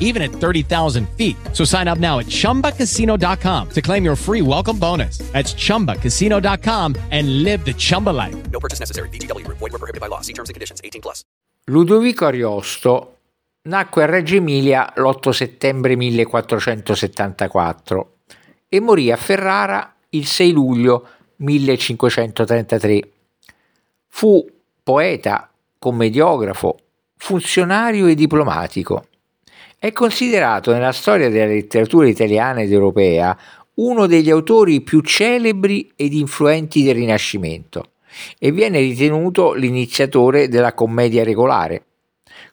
even at 30,000 feet. So sign up now at chumbacasino.com to claim your free welcome bonus. That's chumbacasino.com and live the Chumba life. No purchase necessary. VGW Group. Void were prohibited by law. See terms and conditions. 18 plus. Ludovico Ariosto nacque a Reggio Emilia l'8 settembre 1474 e morì a Ferrara il 6 luglio 1533. Fu poeta, commediografo, funzionario e diplomatico. È considerato nella storia della letteratura italiana ed europea uno degli autori più celebri ed influenti del Rinascimento e viene ritenuto l'iniziatore della commedia regolare.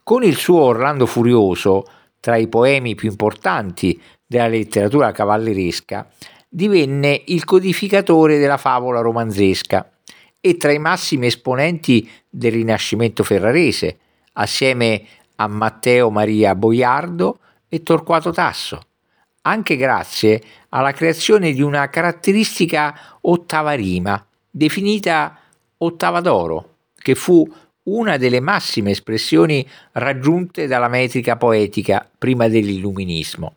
Con il suo Orlando Furioso, tra i poemi più importanti della letteratura cavalleresca, divenne il codificatore della favola romanzesca e tra i massimi esponenti del Rinascimento ferrarese, assieme a Matteo Maria Boiardo e Torquato Tasso, anche grazie alla creazione di una caratteristica ottava rima, definita ottava d'oro, che fu una delle massime espressioni raggiunte dalla metrica poetica prima dell'illuminismo.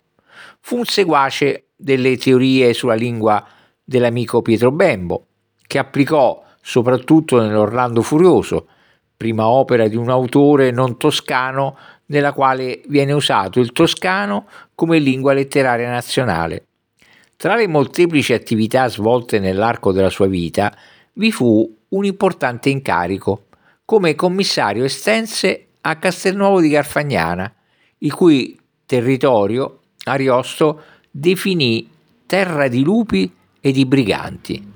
Fu un seguace delle teorie sulla lingua dell'amico Pietro Bembo, che applicò soprattutto nell'Orlando Furioso, prima opera di un autore non toscano nella quale viene usato il toscano come lingua letteraria nazionale. Tra le molteplici attività svolte nell'arco della sua vita vi fu un importante incarico come commissario estense a Castelnuovo di Garfagnana, il cui territorio Ariosto definì terra di lupi e di briganti.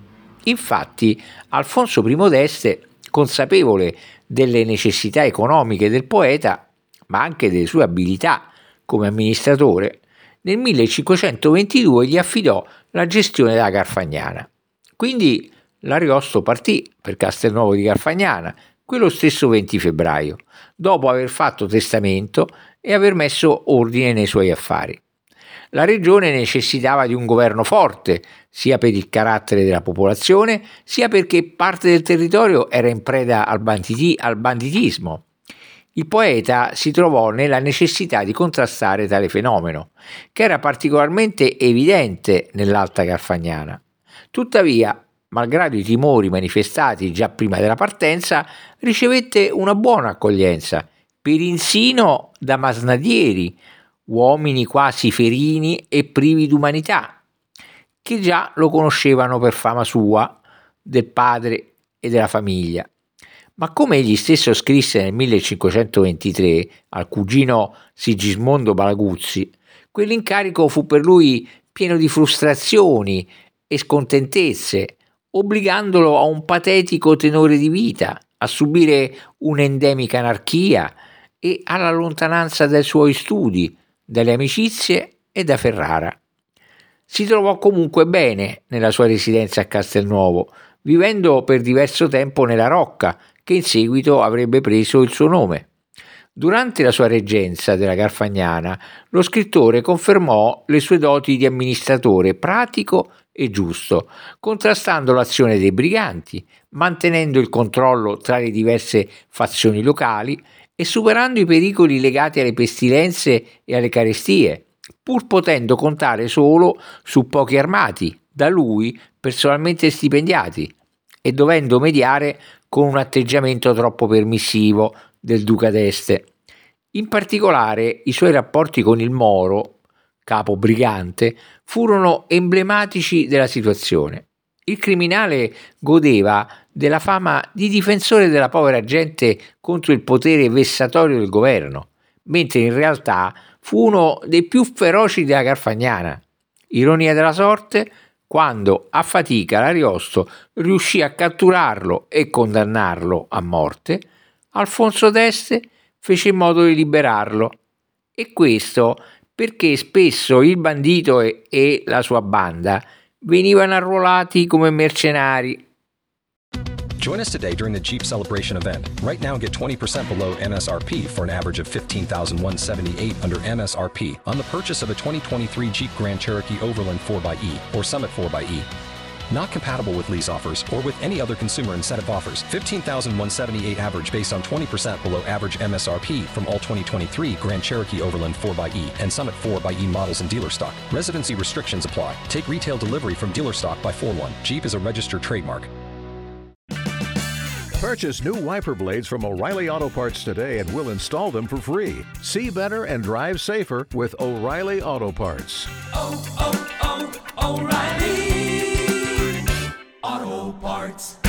Infatti, Alfonso I d'Este, consapevole delle necessità economiche del poeta, ma anche delle sue abilità come amministratore, nel 1522 gli affidò la gestione della Garfagnana. Quindi l'Ariosto partì per Castelnuovo di Garfagnana quello stesso 20 febbraio, dopo aver fatto testamento e aver messo ordine nei suoi affari. La regione necessitava di un governo forte, sia per il carattere della popolazione, sia perché parte del territorio era in preda al, banditi- al banditismo. Il poeta si trovò nella necessità di contrastare tale fenomeno, che era particolarmente evidente nell'Alta Garfagnana. Tuttavia, malgrado i timori manifestati già prima della partenza, ricevette una buona accoglienza, per insino da masnadieri, uomini quasi ferini e privi d'umanità, che già lo conoscevano per fama sua, del padre e della famiglia. Ma come egli stesso scrisse nel 1523 al cugino Sigismondo Balaguzzi, quell'incarico fu per lui pieno di frustrazioni e scontentezze, obbligandolo a un patetico tenore di vita, a subire un'endemica anarchia e alla lontananza dai suoi studi, dalle amicizie e da Ferrara. Si trovò comunque bene nella sua residenza a Castelnuovo, vivendo per diverso tempo nella Rocca, che in seguito avrebbe preso il suo nome. Durante la sua reggenza della Garfagnana, lo scrittore confermò le sue doti di amministratore pratico e giusto, contrastando l'azione dei briganti, mantenendo il controllo tra le diverse fazioni locali e superando i pericoli legati alle pestilenze e alle carestie, pur potendo contare solo su pochi armati, da lui personalmente stipendiati, e dovendo mediare con un atteggiamento troppo permissivo del duca d'Este. In particolare i suoi rapporti con il Moro, capo brigante, furono emblematici della situazione. Il criminale godeva della fama di difensore della povera gente contro il potere vessatorio del governo, mentre in realtà fu uno dei più feroci della Carfagnana. Ironia della sorte, quando a fatica l'Ariosto riuscì a catturarlo e condannarlo a morte, Alfonso d'Este fece in modo di liberarlo. E questo perché spesso il bandito e, e la sua banda venivano arruolati come mercenari Join us today during the Jeep Celebration event. Right now, get 20% below MSRP for an average of 15178 under MSRP on the purchase of a 2023 Jeep Grand Cherokee Overland 4xE or Summit 4xE. Not compatible with lease offers or with any other consumer incentive offers. 15,178 average based on 20% below average MSRP from all 2023 Grand Cherokee Overland 4xE and Summit 4xE models in dealer stock. Residency restrictions apply. Take retail delivery from dealer stock by 4 1. Jeep is a registered trademark. Purchase new wiper blades from O'Reilly Auto Parts today and we'll install them for free. See better and drive safer with O'Reilly Auto Parts. oh, oh, oh O'Reilly hearts.